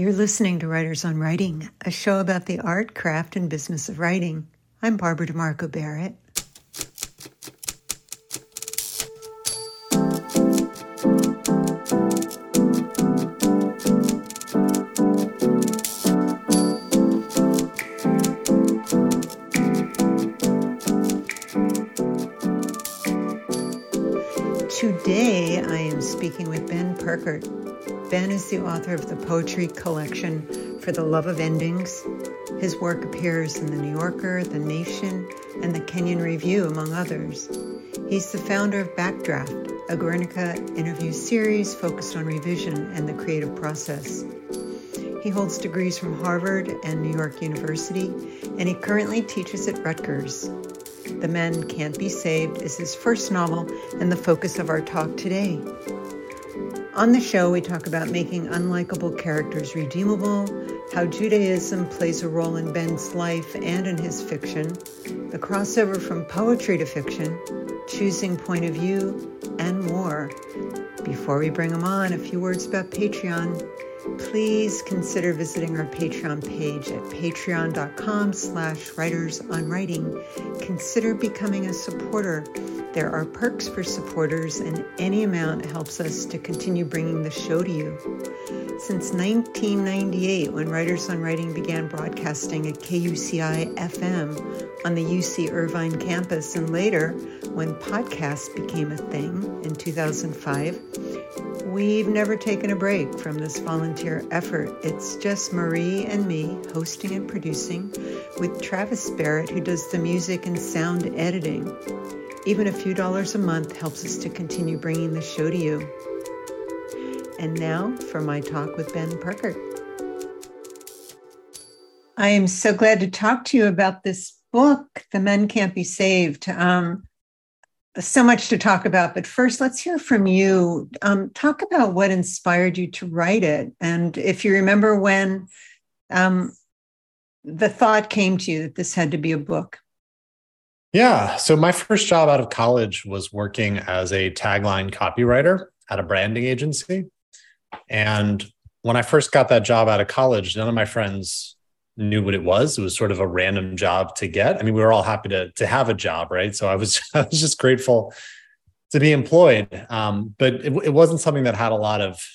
You're listening to Writers on Writing, a show about the art, craft, and business of writing. I'm Barbara DeMarco Barrett. Ben is the author of the poetry collection For the Love of Endings. His work appears in The New Yorker, The Nation, and the Kenyon Review, among others. He's the founder of Backdraft, a Guernica interview series focused on revision and the creative process. He holds degrees from Harvard and New York University, and he currently teaches at Rutgers. The Men Can't Be Saved is his first novel and the focus of our talk today. On the show, we talk about making unlikable characters redeemable, how Judaism plays a role in Ben's life and in his fiction, the crossover from poetry to fiction, choosing point of view, and more. Before we bring him on, a few words about Patreon please consider visiting our Patreon page at patreon.com slash writers on writing. Consider becoming a supporter. There are perks for supporters, and any amount helps us to continue bringing the show to you. Since 1998, when Writers on Writing began broadcasting at KUCI FM on the UC Irvine campus, and later when podcasts became a thing in 2005, We've never taken a break from this volunteer effort. It's just Marrie and me hosting and producing with Travis Barrett, who does the music and sound editing. Even a few dollars a month helps us to continue bringing the show to you. And now for my talk with Ben Purkert. I am so glad to talk to you about this book, The Men Can't Be Saved. Um, so much to talk about, but first, let's hear from you. Um, talk about what inspired you to write it, and if you remember when um, the thought came to you that this had to be a book. Yeah. So my first job out of college was working as a tagline copywriter at a branding agency, and when I first got that job out of college, none of my friends knew what it was. It was sort of a random job to get. I mean, we were all happy to to have a job, right? So I was I was just grateful to be employed. Um, but it, it wasn't something that had a lot of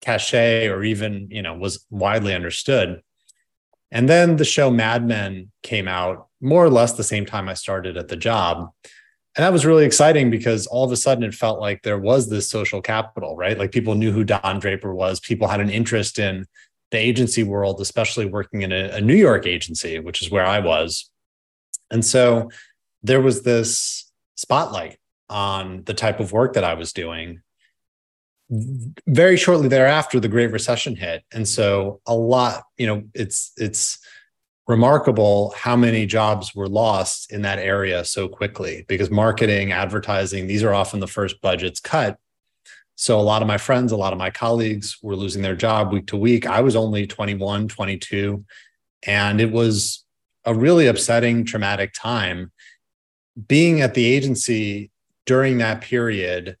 cachet or even you know was widely understood. And then the show Mad Men came out more or less the same time I started at the job. And that was really exciting because all of a sudden it felt like there was this social capital, right? Like people knew who Don Draper was. People had an interest in the agency world, especially working in a, a New York agency, which is where I was. And so there was this spotlight on the type of work that I was doing. Very shortly thereafter, the Great Recession hit, and so a lot, you know, it's it's remarkable how many jobs were lost in that area so quickly because marketing, advertising, these are often the first budgets cut so a lot of my friends, a lot of my colleagues were losing their job week to week. I was only 21, 22, and it was a really upsetting, traumatic time. Being at the agency during that period,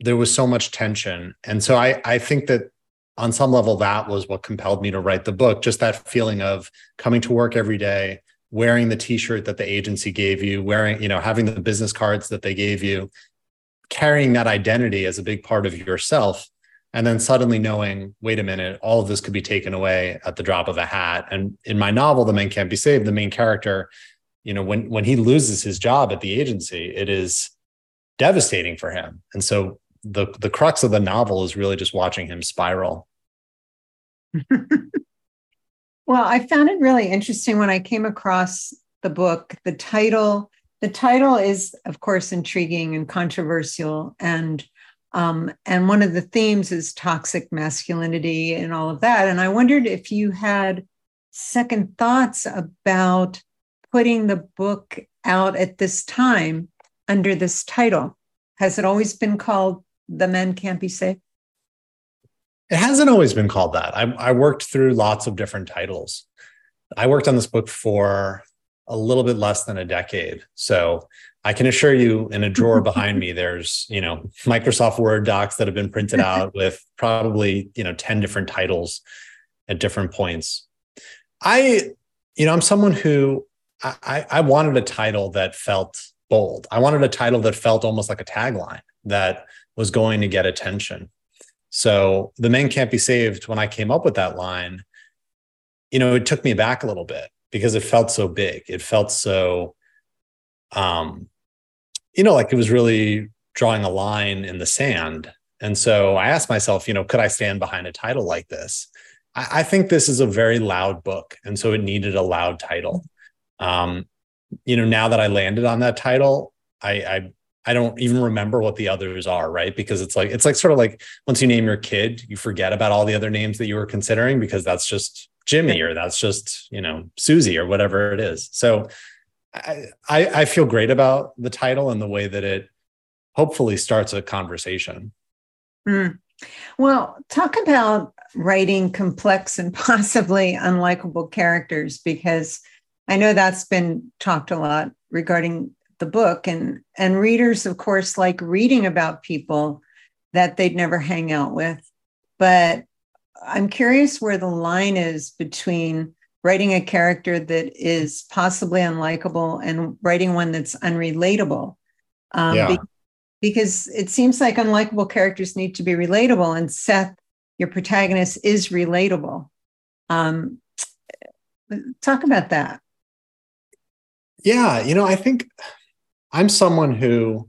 there was so much tension. And so I, I think that on some level, that was what compelled me to write the book. Just that feeling of coming to work every day, wearing the t-shirt that the agency gave you, wearing, you know, having the business cards that they gave you, carrying that identity as a big part of yourself and then suddenly knowing wait a minute all of this could be taken away at the drop of a hat. And in my novel the men can't be saved the main character you know when when he loses his job at the agency it is devastating for him. And so the the crux of the novel is really just watching him spiral. Well i found it really interesting when i came across the book the title the title is, of course, intriguing and controversial, and um, and one of the themes is toxic masculinity and all of that. And I wondered if you had second thoughts about putting the book out at this time under this title. Has it always been called "The Men Can't Be Saved"? It hasn't always been called that. I, I worked through lots of different titles. I worked on this book for a little bit less than a decade. So I can assure you in a drawer behind me, there's, you know, Microsoft Word docs that have been printed out with probably, you know, 10 different titles. at different points. I, you know, I'm someone who I, I wanted a title that felt bold. I wanted a title that felt almost like a tagline that was going to get attention. So the men can't be saved. When I came up with that line, you know, it took me back a little bit because it felt so big. It felt so, um, you know, like it was really drawing a line in the sand. And so I asked myself, you know, could I stand behind a title like this? I, I think this is a very loud book. And so it needed a loud title. Um, you know, now that I landed on that title, I, I I don't even remember what the others are, right? Because it's like it's like sort of like once you name your kid, you forget about all the other names that you were considering because that's just Jimmy or that's just you know Susie or whatever it is. So I I, feel great about the title and the way that it hopefully starts a conversation. Mm. Well, talk about writing complex and possibly unlikable characters because I know that's been talked a lot regarding the book and and readers of course like reading about people that they'd never hang out with but i'm curious where the line is between writing a character that is possibly unlikable and writing one that's unrelatable um, yeah. be- because it seems like unlikable characters need to be relatable and seth your protagonist is relatable um, talk about that yeah you know i think I'm someone who,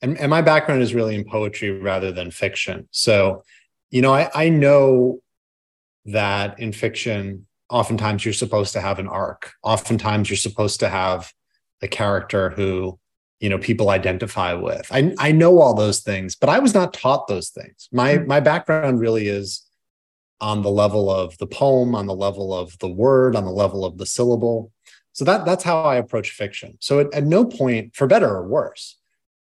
and, and my background is really in poetry rather than fiction. So, you know, I, I know that in fiction, oftentimes you're supposed to have an arc. Oftentimes you're supposed to have a character who, you know, people identify with. I, I know all those things, but I was not taught those things. My mm-hmm. my background really is on the level of the poem, on the level of the word, on the level of the syllable. So that that's how I approach fiction. So at, at no point, for better or worse,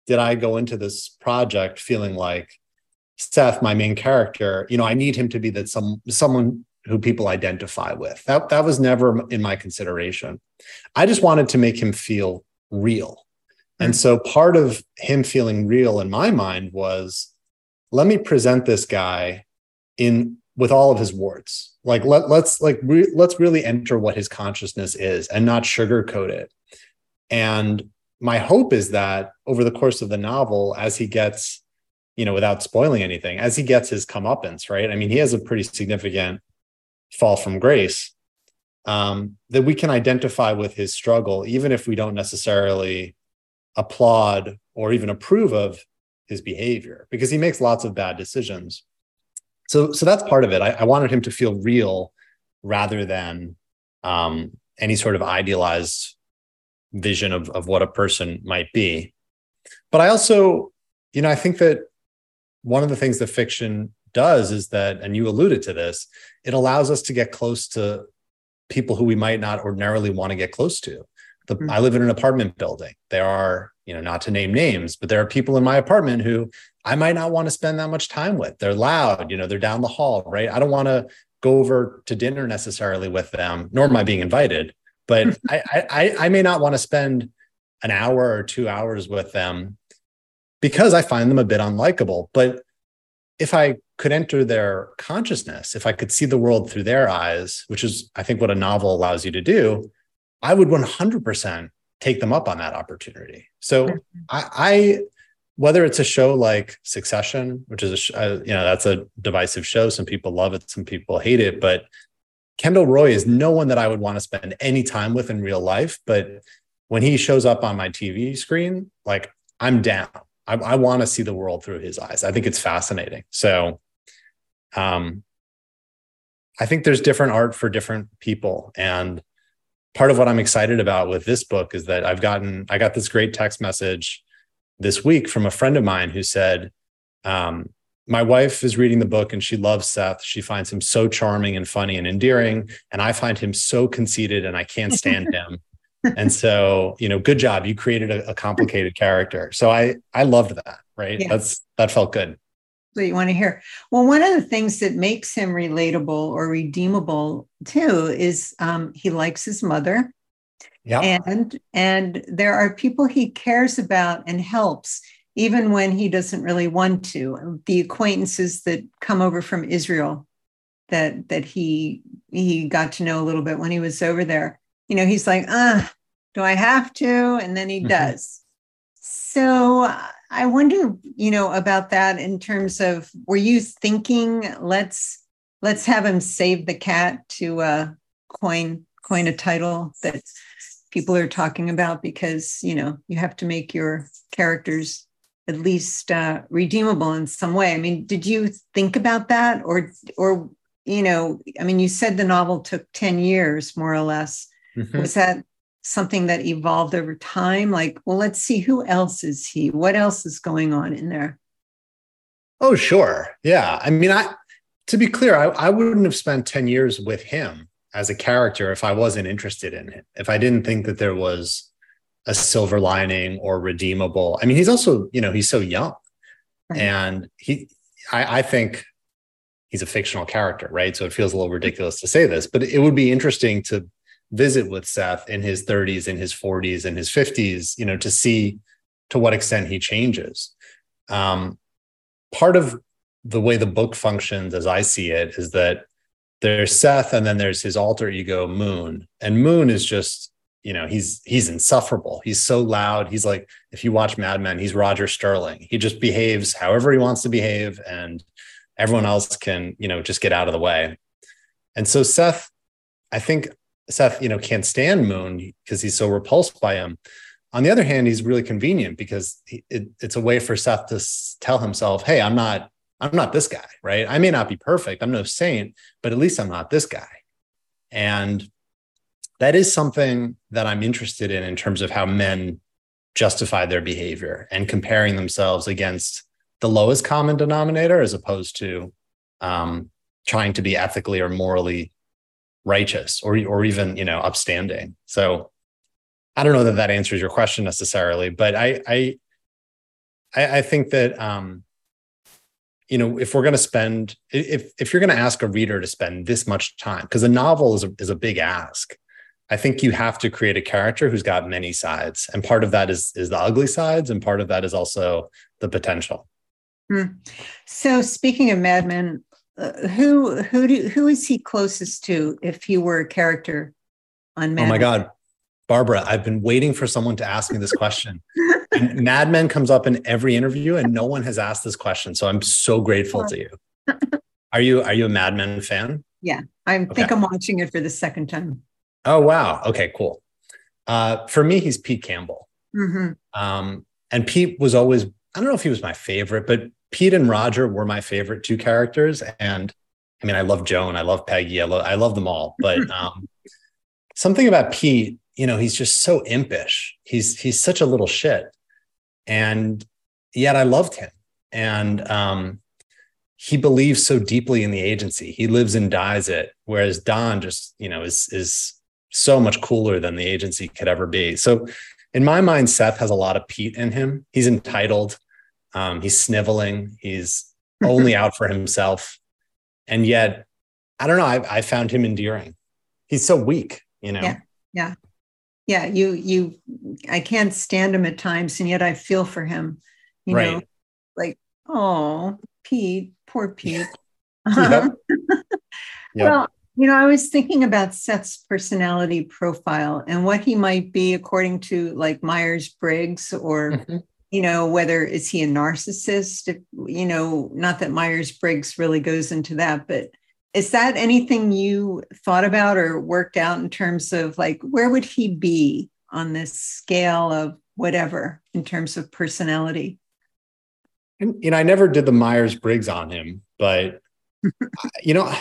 did I go into this project feeling like Seth, my main character, you know, I need him to be that some someone who people identify with. That that was never in my consideration. I just wanted to make him feel real. And hmm. so part of him feeling real in my mind was let me present this guy in with all of his warts like let, let's like re- let's really enter what his consciousness is and not sugarcoat it and my hope is that over the course of the novel as he gets you know without spoiling anything as he gets his comeuppance right? I mean he has a pretty significant fall from grace um, that we can identify with his struggle even if we don't necessarily applaud or even approve of his behavior because he makes lots of bad decisions. So so that's part of it. I, I wanted him to feel real rather than um, any sort of idealized vision of, of what a person might be. But i also you know i think that one of the things that fiction does is that and you alluded to this it allows us to get close to people who we might not ordinarily want to get close to the, mm-hmm. i live in an apartment building there are you know not to name names but there are people in my apartment who I might not want to spend that much time with. They're loud, you know, they're down the hall, right? I don't want to go over to dinner necessarily with them, nor am I being invited. But I, I, I may not want to spend an hour or two hours with them because I find them a bit unlikable. But if I could enter their consciousness, if I could see the world through their eyes, which is, I think, what a novel allows you to do, I would 100% take them up on that opportunity. So mm-hmm. I, I whether it's a show like Succession, which is a uh, you know that's a divisive show. Some people love it, some people hate it. But Kendall Roy is no one that I would want to spend any time with in real life. But when he shows up on my TV screen, like I'm down. I, I want to see the world through his eyes. I think it's fascinating. So, um, I think there's different art for different people, and part of what I'm excited about with this book is that I've gotten I got this great text message this week from a friend of mine who said, um, my wife is reading the book and she loves Seth. She finds him so charming and funny and endearing. And I find him so conceited and I can't stand him. And so, you know, good job. You created a, a complicated character. So I I loved that, right? Yeah. That's that felt good. So you want to hear. Well, one of the things that makes him relatable or redeemable too is um, he likes his mother. Yeah. And and there are people he cares about and helps even when he doesn't really want to. The acquaintances that come over from Israel that that he he got to know a little bit when he was over there. You know, he's like, ah, do I have to? And then he mm-hmm. does. So I wonder, you know, about that in terms of were you thinking let's let's have him save the cat to uh, coin coin a title that people are talking about because you know you have to make your characters at least uh, redeemable in some way. I mean, did you think about that, or or you know, I mean, you said the novel took ten years, more or less. Mm-hmm. Was that something that evolved over time? Like, well, let's see who else is he? What else is going on in there? Oh, sure, yeah. I mean, I to be clear, I, I wouldn't have spent ten years with him as a character if I wasn't interested in him. If I didn't think that there was a silver lining or redeemable. I mean, he's also, you know, he's so young. Right. And he I, I think he's a fictional character, right? So it feels a little ridiculous to say this, but it would be interesting to visit with Seth in his 30s, in his 40s, in his 50s, you know, to see to what extent he changes. Um, part of the way the book functions, as I see it, is that there's Seth, and then there's his alter ego, Moon. And Moon is just you know he's he's insufferable he's so loud he's like if you watch mad men he's roger sterling he just behaves however he wants to behave and everyone else can you know just get out of the way and so seth i think seth you know can't stand moon because he's so repulsed by him. On the other hand he's really convenient because it, it's a way for seth to tell himself hey i'm not i'm not this guy right? I may not be perfect. I'm no saint but at least i'm not this guy. And that is something that I'm interested in in terms of how men justify their behavior and comparing themselves against the lowest common denominator as opposed to um, trying to be ethically or morally righteous or or even you know upstanding. So I don't know that that answers your question necessarily, but I I I, think that um, you know if we're going to spend if if you're going to ask a reader to spend this much time because a novel is a, is a big ask I think you have to create a character who's got many sides, and part of that is is the ugly sides, and part of that is also the potential. Hmm. So, speaking of Mad Men, uh, who who do who is he closest to if he were a character on Mad? Oh my God, Barbara, I've been waiting for someone to ask me this question. Mad Men comes up in every interview, and no one has asked this question, so I'm so grateful to you. Are you are you a Mad Men fan? Yeah, I okay. think I'm watching it for the second time. Oh wow. Okay, cool. Uh, for me, he's Pete Campbell. Mm-hmm. Um, and Pete was always, I don't know if he was my favorite, but Pete and Roger were my favorite two characters. And I mean, I love Joan, I love Peggy, I love, I love them all. But um, something about Pete, you know, he's just so impish. He's he's such a little shit, and yet I loved him. And um, he believes so deeply in the agency. He lives and dies it. Whereas Don just, you know, is is so much cooler than the agency could ever be. So, in my mind, Seth has a lot of Pete in him. He's entitled, um, he's sniveling, he's only out for himself. And yet, I don't know, I, I found him endearing. He's so weak, you know? Yeah. Yeah. Yeah. You, you, I can't stand him at times. And yet I feel for him, you right. know, like, oh, Pete, poor Pete. yep. yep. Well, you know, I was thinking about Seth's personality profile and what he might be according to like Myers Briggs, or, mm-hmm. You know, whether is he a narcissist? If, you know, not that Myers Briggs really goes into that, but is that anything you thought about or worked out in terms of like where would he be on this scale of whatever in terms of personality? And, you know, I never did the Myers Briggs on him, but, you know,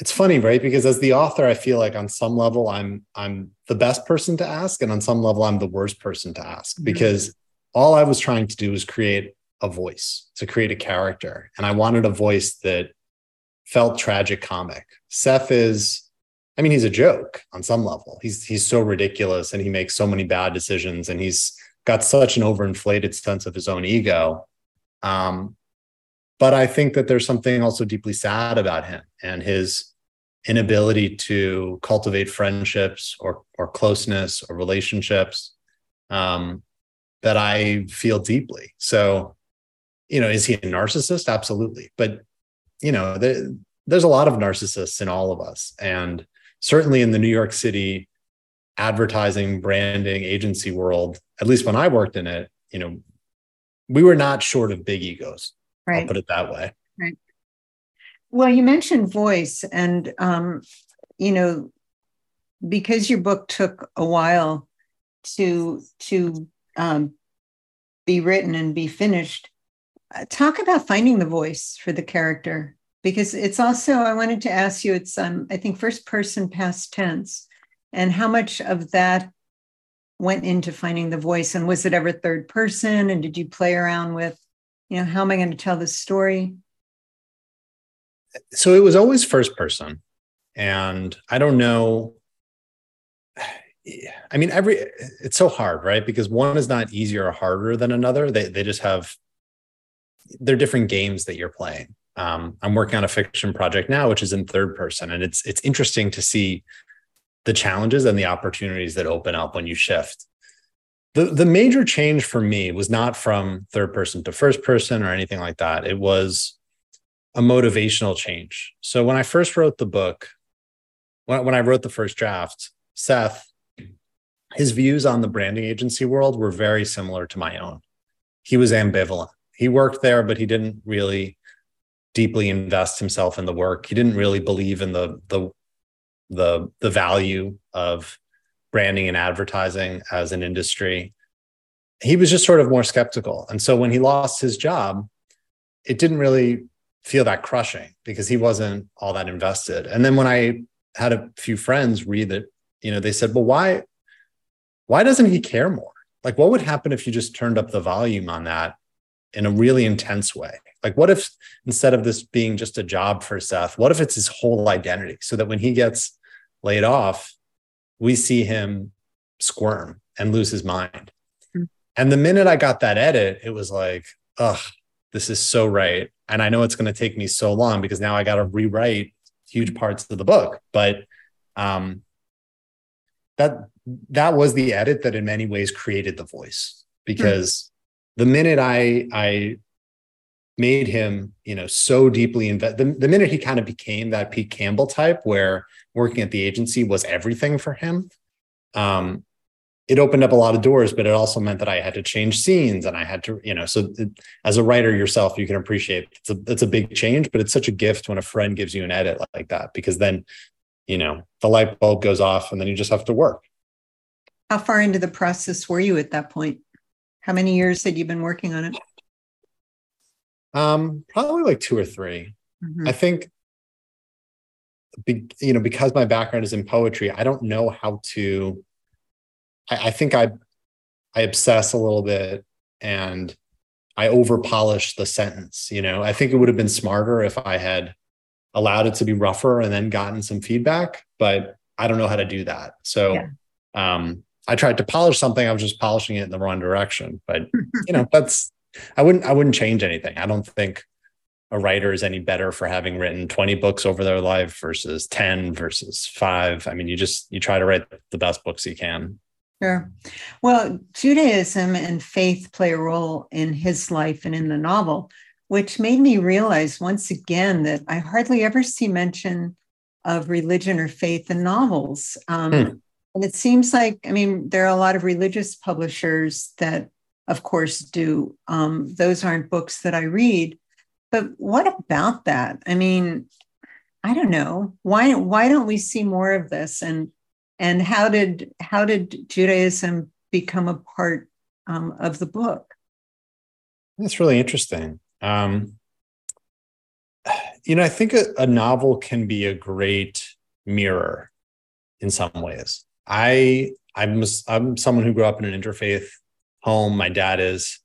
it's funny right because as the author i feel like on some level i'm i'm the best person to ask and on some level i'm the worst person to ask mm-hmm. because all i was trying to do was create a voice to create a character. And i wanted a voice that felt tragic comic seth is i mean he's a joke on some level. He's he's so ridiculous and he makes so many bad decisions and he's got such an overinflated sense of his own ego. Um, but i think that there's something also deeply sad about him and his inability to cultivate friendships or or closeness or relationships. Um, that I feel deeply. So, you know, is he a narcissist? Absolutely. But you know, the, there's a lot of narcissists in all of us. And certainly in the New York City advertising, branding, agency world, at least when I worked in it, you know, we were not short of big egos. Right. I'll put it that way. Right. Well, you mentioned voice, and um, you know, because your book took a while to to um, be written and be finished. Uh, talk about finding the voice for the character because it's also I wanted to ask you. It's um, I think first person past tense, and how much of that went into finding the voice, and was it ever third person? And did you play around with, you know, how am I going to tell this story? So it was always first person, and I don't know I mean, every it's so hard, right? Because one is not easier or harder than another. They they just have they're different games that you're playing. Um, I'm working on a fiction project now, which is in third person, and it's it's interesting to see the challenges and the opportunities that open up when you shift. The the major change for me was not from third person to first person or anything like that. It was a motivational change. So when I first wrote the book, when, when I wrote the first draft, Seth his views on the branding agency world were very similar to my own. He was ambivalent. He worked there, but he didn't really deeply invest himself in the work. He didn't really believe in the the the the value of branding and advertising as an industry. He was just sort of more skeptical. And so when he lost his job, it didn't really feel that crushing because he wasn't all that invested. And then when I had a few friends read it, you know, they said, "Well, why why doesn't he care more? Like, what would happen if you just turned up the volume on that in a really intense way? Like, what if instead of this being just a job for Seth, what if it's his whole identity so that when he gets laid off, we see him squirm and lose his mind? Mm-hmm. And the minute I got that edit, it was like, ugh, this is so right. And I know it's going to take me so long because now I got to rewrite huge parts of the book. But um, that that was the edit that in many ways created the voice because mm-hmm. the minute I I made him, you know, so deeply invested. The, the minute he kind of became that Pete Campbell type, where working at the agency was everything for him, um, it opened up a lot of doors. But it also meant that I had to change scenes, and I had to, you know, so it, as a writer yourself, you can appreciate it's a it's a big change, but it's such a gift when a friend gives you an edit like that because then, you know, the light bulb goes off, and then you just have to work. How far into the process were you at that point? How many years had you been working on it? Um, probably like two or 3 mm-hmm. I think, be, you know, because my background is in poetry, I don't know how to. I, I think I, I obsess a little bit and I over polish the sentence. You know, I think it would have been smarter if I had allowed it to be rougher and then gotten some feedback, but I don't know how to do that. So, yeah. um, I tried to polish something, I was just polishing it in the wrong direction. But you know, that's I wouldn't I wouldn't change anything. I don't think a writer is any better for having written 20 books over their life versus 10 versus five. I mean, you just you try to write the best books you can. Sure. Well, Judaism and faith play a role in his life and in the novel, which made me realize once again that I hardly ever see mention of religion or faith in novels. Um, hmm. And it seems like, I mean, there are a lot of religious publishers that, of course, do. Um, those aren't books that I read. But what about that? I mean, I don't know. Why why don't we see more of this? And and how did how did Judaism become a part um, of the book? That's really interesting. Um, you know, I think a, a novel can be a great mirror in some ways. I I'm I'm someone who grew up in an interfaith home. My dad is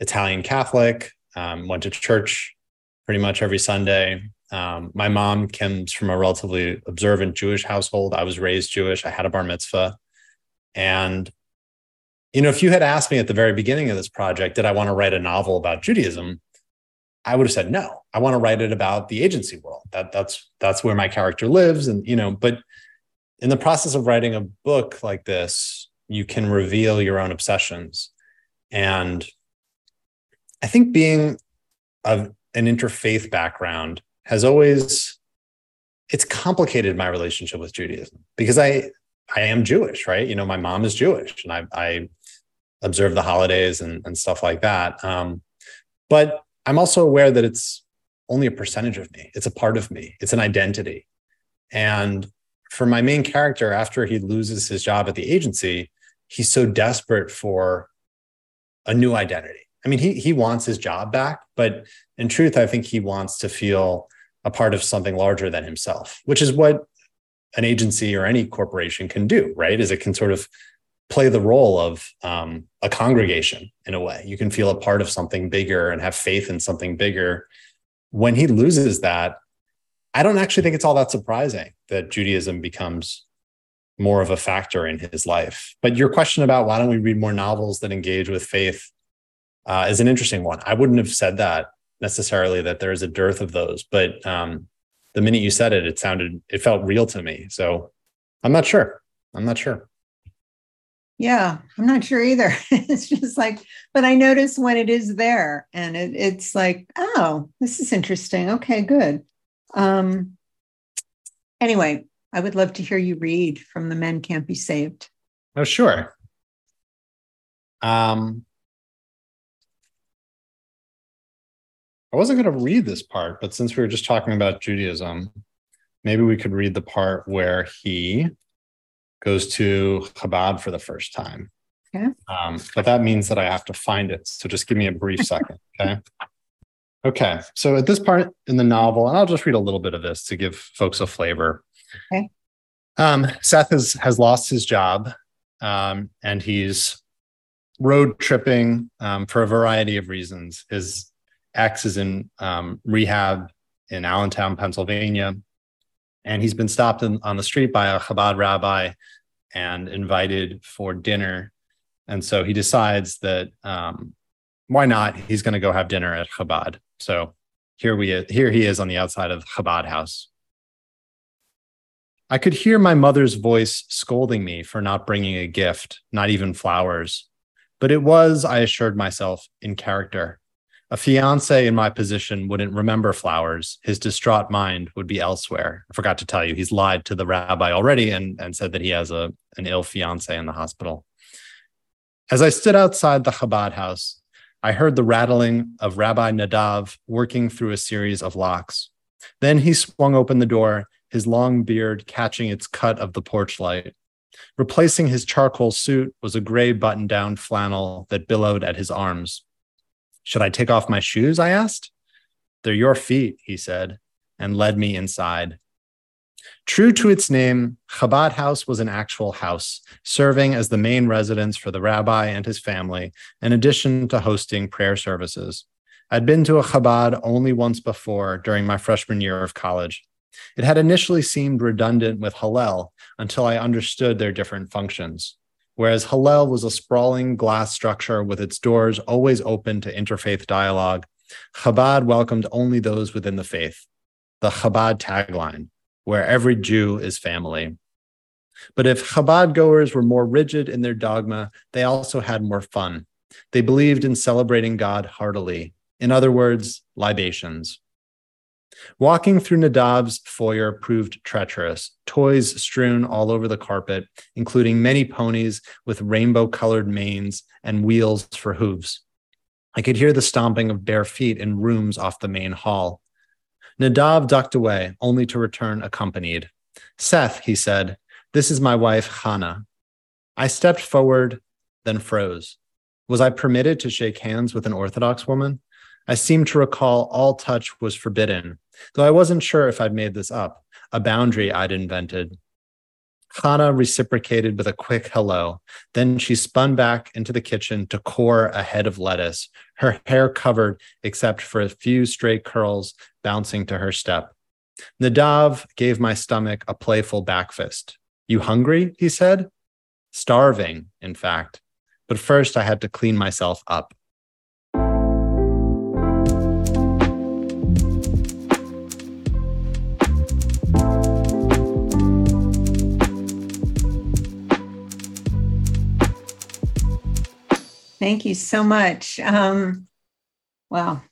Italian Catholic. Um, went to church pretty much every Sunday. Um, my mom comes from a relatively observant Jewish household. I was raised Jewish. I had a bar mitzvah, and you know, if you had asked me at the very beginning of this project, did I want to write a novel about Judaism? I would have said no. I want to write it about the agency world. That that's that's where my character lives, and you know, but in the process of writing a book like this, you can reveal your own obsessions. And I think being of an interfaith background has always it's complicated my relationship with Judaism because I I am Jewish, right? You know, my mom is Jewish, and I I observe the holidays and, and stuff like that. Um, but I'm also aware that it's only a percentage of me. It's a part of me. It's an identity. And for my main character, after he loses his job at the agency, he's so desperate for a new identity. I mean, he he wants his job back, but in truth, I think he wants to feel a part of something larger than himself, which is what an agency or any corporation can do, right? Is it can sort of play the role of um, a congregation in a way. You can feel a part of something bigger and have faith in something bigger. When he loses that, I don't actually think it's all that surprising that Judaism becomes more of a factor in his life. But your question about why don't we read more novels that engage with faith uh, is an interesting one. I wouldn't have said that necessarily that there is a dearth of those, but um, the minute you said it, it sounded, it felt real to me. So I'm not sure. I'm not sure. Yeah, I'm not sure either. it's just like, but I notice when it is there and it, it's like, oh, this is interesting. Okay, good. Um, anyway, I would love to hear you read from The Men Can't Be Saved. Oh, sure. Um, I wasn't going to read this part, but since we were just talking about Judaism, maybe we could read the part where he goes to Chabad for the first time. Okay. Um, but that means that I have to find it. So just give me a brief second. Okay. Okay. So at this part in the novel, and I'll just read a little bit of this to give folks a flavor. Okay. Um, Seth has, has lost his job um, and he's road tripping um, for a variety of reasons. His ex is in um, rehab in Allentown, Pennsylvania and he's been stopped in, on the street by a Chabad rabbi and invited for dinner. And so he decides that um, why not? He's going to go have dinner at Chabad. So here we here he is on the outside of Chabad house. I could hear my mother's voice scolding me for not bringing a gift, not even flowers. But it was, I assured myself, in character. A fiance in my position wouldn't remember flowers. His distraught mind would be elsewhere. I forgot to tell you, he's lied to the rabbi already and, and said that he has a, an ill fiance in the hospital. As I stood outside the Chabad house, I heard the rattling of Rabbi Nadav working through a series of locks. Then he swung open the door, his long beard catching its cut of the porch light. Replacing his charcoal suit was a gray button down flannel that billowed at his arms. Should I take off my shoes? I asked. They're your feet, he said, and led me inside. True to its name, Chabad House was an actual house, serving as the main residence for the rabbi and his family, in addition to hosting prayer services. I'd been to a Chabad only once before during my freshman year of college. It had initially seemed redundant with Hillel until I understood their different functions. Whereas Hillel was a sprawling glass structure with its doors always open to interfaith dialogue, Chabad welcomed only those within the faith. The Chabad tagline, where every Jew is family. But if Chabad goers were more rigid in their dogma, they also had more fun. They believed in celebrating God heartily. In other words, libations. Walking through Nadav's foyer proved treacherous, toys strewn all over the carpet, including many ponies with rainbow colored manes and wheels for hooves. I could hear the stomping of bare feet in rooms off the main hall. Nadav ducked away, only to return accompanied. Seth, he said, this is my wife, Hannah. I stepped forward, then froze. Was I permitted to shake hands with an Orthodox woman? I seem to recall all touch was forbidden, though I wasn't sure if I'd made this up, a boundary I'd invented. Hannah reciprocated with a quick hello. Then she spun back into the kitchen to core a head of lettuce, her hair covered except for a few stray curls bouncing to her step. Nadav gave my stomach a playful backfist. You hungry? he said. Starving, in fact. But first, I had to clean myself up. Thank you so much. Um, wow,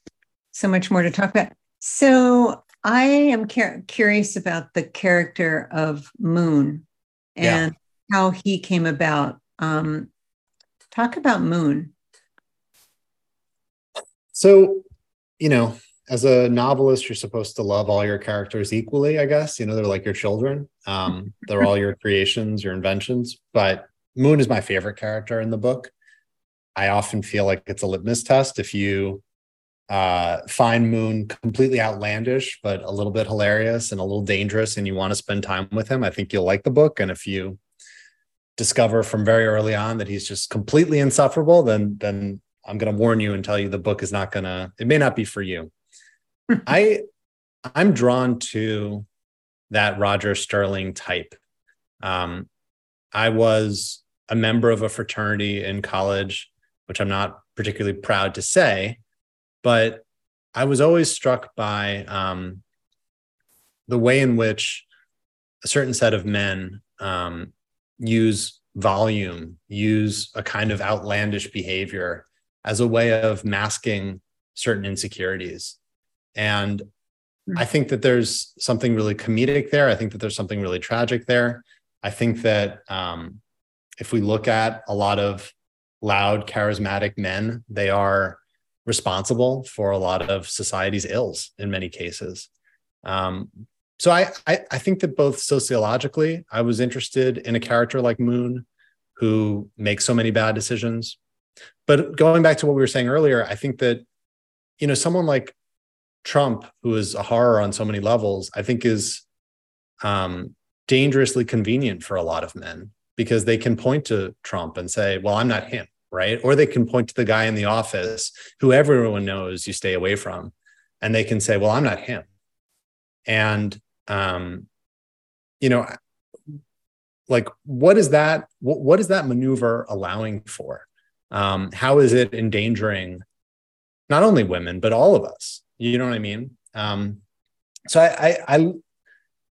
so much more to talk about. So, I am cur- curious about the character of Moon and yeah. how he came about. Um, talk about Moon. So, you know, as a novelist, you're supposed to love all your characters equally, I guess. You know, they're like your children. Um, they're all your creations, your inventions. But Moon is my favorite character in the book. I often feel like it's a litmus test. If you uh, find Moon completely outlandish, but a little bit hilarious and a little dangerous, and you want to spend time with him, I think you'll like the book. And if you discover from very early on that he's just completely insufferable, then then I'm going to warn you and tell you the book is not going to. It may not be for you. I I'm drawn to that Roger Sterling type. Um, I was a member of a fraternity in college, which I'm not particularly proud to say, but I was always struck by um, the way in which a certain set of men um, use volume, use a kind of outlandish behavior as a way of masking certain insecurities. And hmm. I think that there's something really comedic there. I think that there's something really tragic there. I think that um, if we look at a lot of loud, charismatic men, they are responsible for a lot of society's ills in many cases. Um, so I, I, I think that both sociologically, I was interested in a character like Moon, who makes so many bad decisions. But going back to what we were saying earlier, I think that you know someone like Trump, who is a horror on so many levels, I think is um, dangerously convenient for a lot of men because they can point to Trump and say, well, I'm not him, right? Or they can point to the guy in the office who everyone knows you stay away from. And they can say, well, I'm not him. And, um, you know, like what is that? What, what is that maneuver allowing for? Um, how is it endangering not only women, but all of us? You know what I mean? Um, so I, I, I,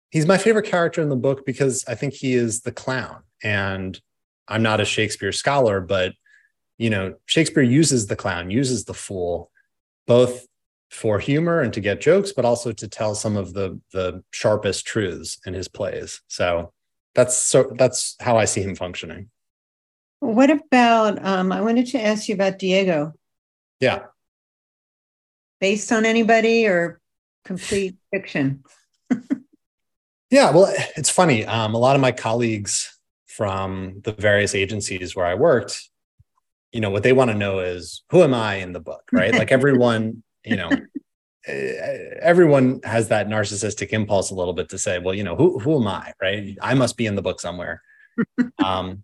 he's my favorite character in the book because I think he is the clown. And I'm not a Shakespeare scholar, but you know, Shakespeare uses the clown, uses the fool, both for humor and to get jokes, but also to tell some of the the sharpest truths in his plays. So that's so that's how I see him functioning. What about? Um, I wanted to ask you about Diego. Yeah based on anybody or complete fiction? yeah, well, it's funny. Um, a lot of my colleagues from the various agencies where I worked, you know, what they want to know is who am I in the book, right? like everyone, you know, eh, everyone has that narcissistic impulse a little bit to say, well, you know, who who am I, right? I must be in the book somewhere. um,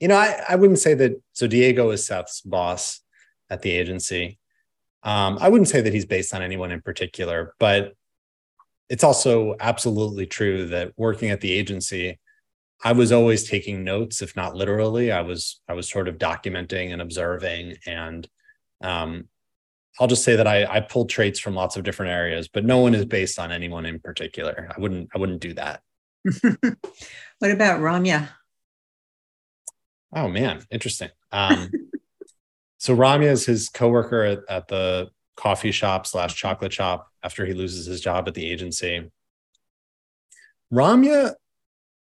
you know, I, I wouldn't say that. So Diego is Seth's boss at the agency. Um, I wouldn't say that he's based on anyone in particular, but it's also absolutely true that working at the agency, I was always taking notes, if not literally. I was I was sort of documenting and observing, and um, I'll just say that I, I pulled traits from lots of different areas, but no one is based on anyone in particular. I wouldn't I wouldn't do that. what about Ramya? Oh man, interesting. Um, so Ramya is his coworker at, at the coffee shop slash chocolate shop after he loses his job at the agency. Ramya,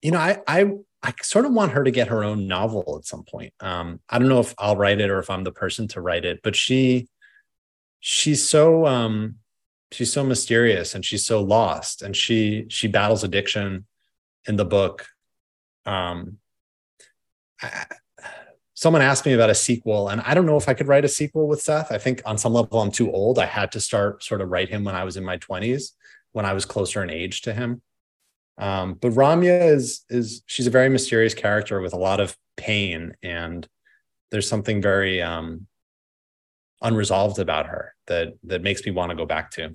you know, I I I sort of want her to get her own novel at some point. Um, I don't know if I'll write it or if I'm the person to write it, but she she's so um she's so mysterious and she's so lost and she she battles addiction in the book. Um I, someone asked me about a sequel and i don't know if i could write a sequel with seth i think on some level i'm too old i had to start sort of write him when i was in my 20s when i was closer in age to him um, but ramya is is she's a very mysterious character with a lot of pain and there's something very um, unresolved about her that that makes me want to go back to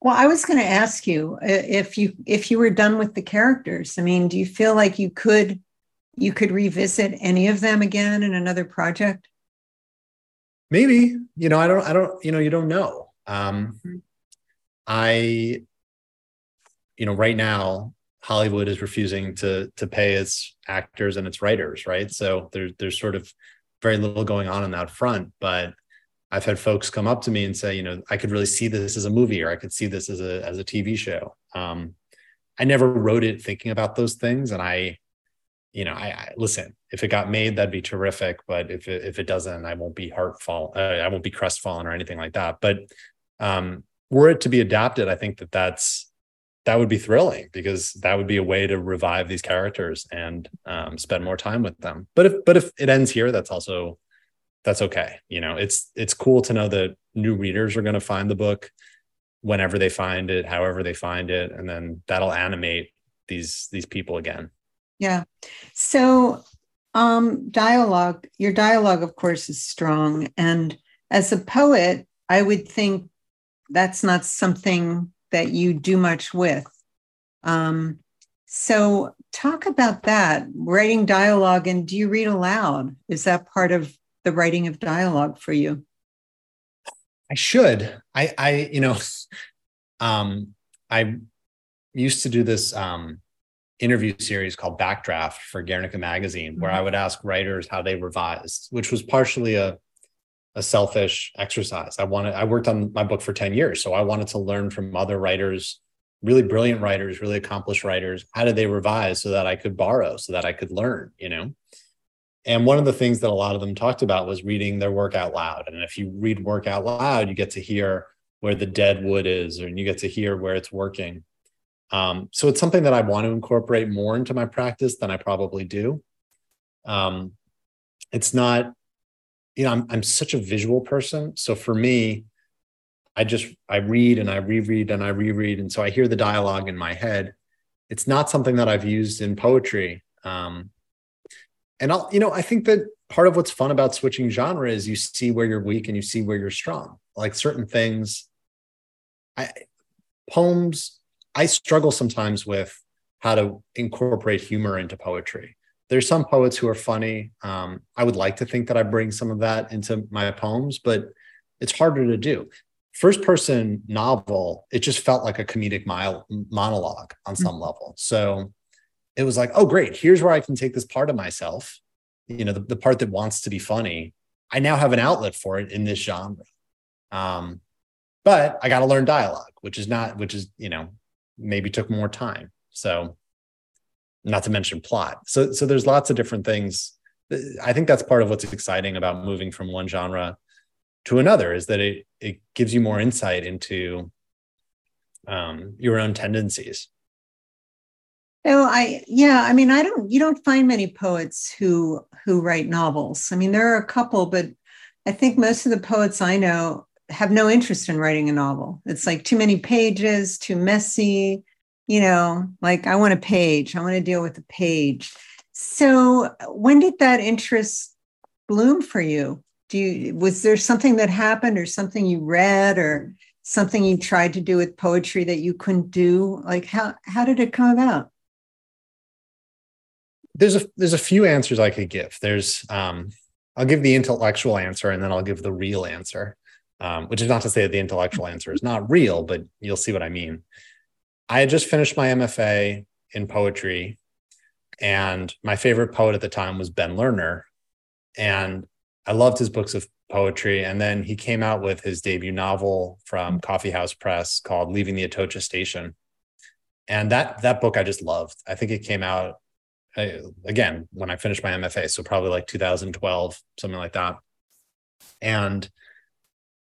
well i was going to ask you if you if you were done with the characters i mean do you feel like you could you could revisit any of them again in another project? Maybe. You know, I don't I don't, you know, you don't know. Um mm-hmm. I you know, right now Hollywood is refusing to to pay its actors and its writers, right? So there's there's sort of very little going on on that front, but I've had folks come up to me and say, you know, I could really see this as a movie or I could see this as a as a TV show. Um, I never wrote it thinking about those things. And I, you know, I, I listen, if it got made, that'd be terrific. But if it, if it doesn't, I won't be heartful. Uh, I won't be crestfallen or anything like that. But um, were it to be adapted, I think that that's, that would be thrilling because that would be a way to revive these characters and um, spend more time with them. But if, but if it ends here, that's also, that's okay. You know, it's, it's cool to know that new readers are going to find the book whenever they find it, however they find it, and then that'll animate these these people again. Yeah. So um dialogue, your dialogue of course is strong and as a poet, I would think that's not something that you do much with. Um so talk about that, writing dialogue and do you read aloud? Is that part of the writing of dialogue for you? I should. I I you know, um, I used to do this um, interview series called Backdraft for Guernica magazine, mm-hmm. where I would ask writers how they revised, which was partially a a selfish exercise. I wanted I worked on my book for 10 years, so I wanted to learn from other writers, really brilliant writers, really accomplished writers, how did they revise so that I could borrow, so that I could learn, you know? And one of the things that a lot of them talked about was reading their work out loud. And if you read work out loud, you get to hear where the dead wood is, and you get to hear where it's working. Um, so it's something that I want to incorporate more into my practice than I probably do. Um, it's not, you know, I'm I'm such a visual person. So for me, I just I read and I reread and I reread, and so I hear the dialogue in my head. It's not something that I've used in poetry. Um, and I'll, you know, I think that part of what's fun about switching genre is you see where you're weak and you see where you're strong. Like certain things, I poems, I struggle sometimes with how to incorporate humor into poetry. There's some poets who are funny. Um, I would like to think that I bring some of that into my poems, but it's harder to do. First person novel, it just felt like a comedic mile, monologue on some mm-hmm. level. So it was like, oh, great. Here's where I can take this part of myself, you know, the, the part that wants to be funny. I now have an outlet for it in this genre. Um, but I got to learn dialogue, which is not, which is, you know, maybe took more time. So, not to mention plot. So, so there's lots of different things. I think that's part of what's exciting about moving from one genre to another is that it it gives you more insight into um, your own tendencies. Oh, I yeah, I mean, I don't you don't find many poets who who write novels. I mean, there are a couple, but I think most of the poets I know have no interest in writing a novel. It's like too many pages, too messy, you know, like I want a page. I want to deal with a page. So, when did that interest bloom for you? Do you was there something that happened or something you read or something you tried to do with poetry that you couldn't do? Like how how did it come about? there's a there's a few answers I could give. There's um, I'll give the intellectual answer and then I'll give the real answer, um, which is not to say that the intellectual answer is not real, but you'll see what I mean. I had just finished my MFA in poetry, and my favorite poet at the time was Ben Lerner, and I loved his books of poetry. And then he came out with his debut novel from Coffee House Press called "Leaving the Atocha Station," and that that book I just loved. I think it came out I, again when I finished my MFA, so probably like 2012, something like that. And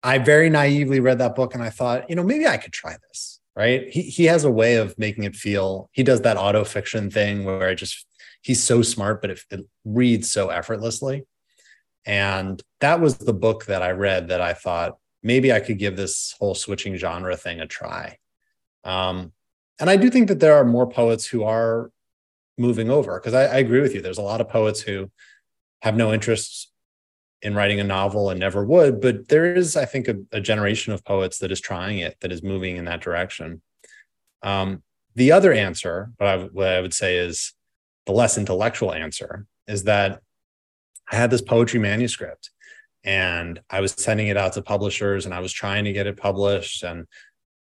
I very naively read that book and I thought, you know, maybe I could try this. Right. He he has a way of making it feel, he does that auto fiction thing where it just he's so smart, but it, it reads so effortlessly. And that was the book that I read that I thought maybe I could give this whole switching genre thing a try. Um, and I do think that there are more poets who are moving over because I, I, agree with you there's a lot of poets who have no interest in writing a novel and never would but there is i think a, a generation of poets that is trying it that is moving in that direction. Um, the other answer what I, what I would say is the less intellectual answer is that i had this poetry manuscript and i was sending it out to publishers and i was trying to get it published. And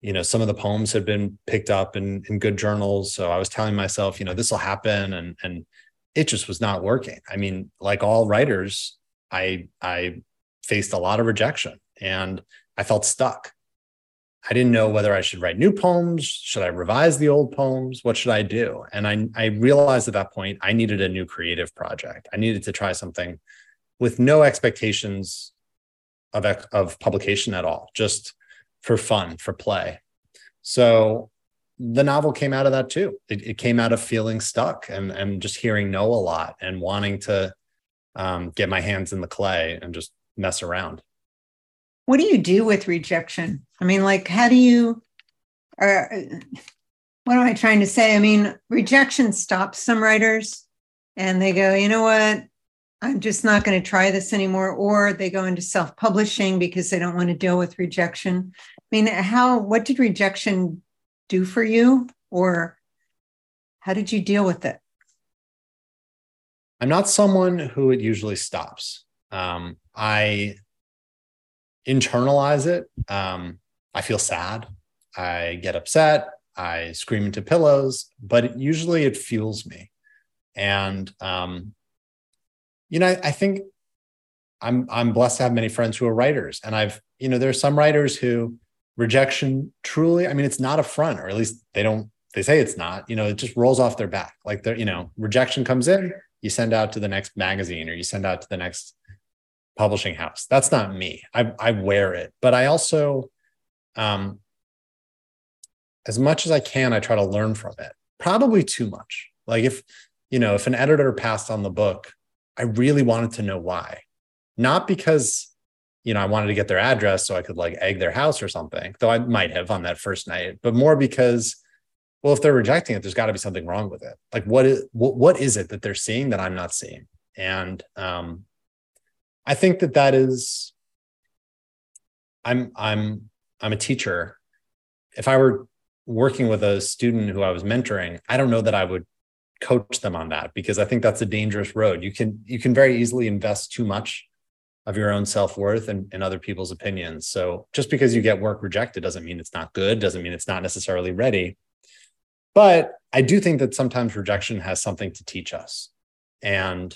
you know some of the poems had been picked up in, in good journals. So i was telling myself you know this will happen and and it just was not working. I mean like all writers i i faced a lot of rejection and I felt stuck. I didn't know whether I should write new poems. Should I revise the old poems? What should I do? And I, I realized at that point I needed a new creative project. I needed to try something with no expectations of, of publication at all, just for fun, for play. So the novel came out of that too. It, it came out of feeling stuck and, and just hearing no a lot and wanting to um, get my hands in the clay and just mess around. What do you do with rejection? I mean, like, how do you, or what am I trying to say? I mean, rejection stops some writers and they go, you know what? I'm just not going to try this anymore. Or they go into self publishing because they don't want to deal with rejection. I mean, how, what did rejection do for you? Or how did you deal with it? I'm not someone who it usually stops. Um, I internalize it. Um, I feel sad. I get upset. I scream into pillows, but it, usually it fuels me. And um, you know, I, I think I'm I'm blessed to have many friends who are writers, and I've you know there are some writers who rejection truly. I mean, it's not a front, or at least they don't. They say it's not. You know, it just rolls off their back. Like they're you know, rejection comes in, you send out to the next magazine or you send out to the next publishing house. That's not me. I, I wear it, but I also, um, as much as I can, I try to learn from it. Probably too much. Like if, you know, if an editor passed on the book, I really wanted to know why. Not because, you know, I wanted to get their address so I could like egg their house or something, though I might have on that first night, but more because well, if they're rejecting it, there's got to be something wrong with it. Like, what is what, what is it that they're seeing that I'm not seeing? And um, I think that that is. I'm I'm I'm a teacher. If I were working with a student who I was mentoring, I don't know that I would coach them on that because I think that's a dangerous road. You can you can very easily invest too much of your own self-worth and, and other people's opinions. So just because you get work rejected doesn't mean it's not good, doesn't mean it's not necessarily ready. But I do think that sometimes rejection has something to teach us. And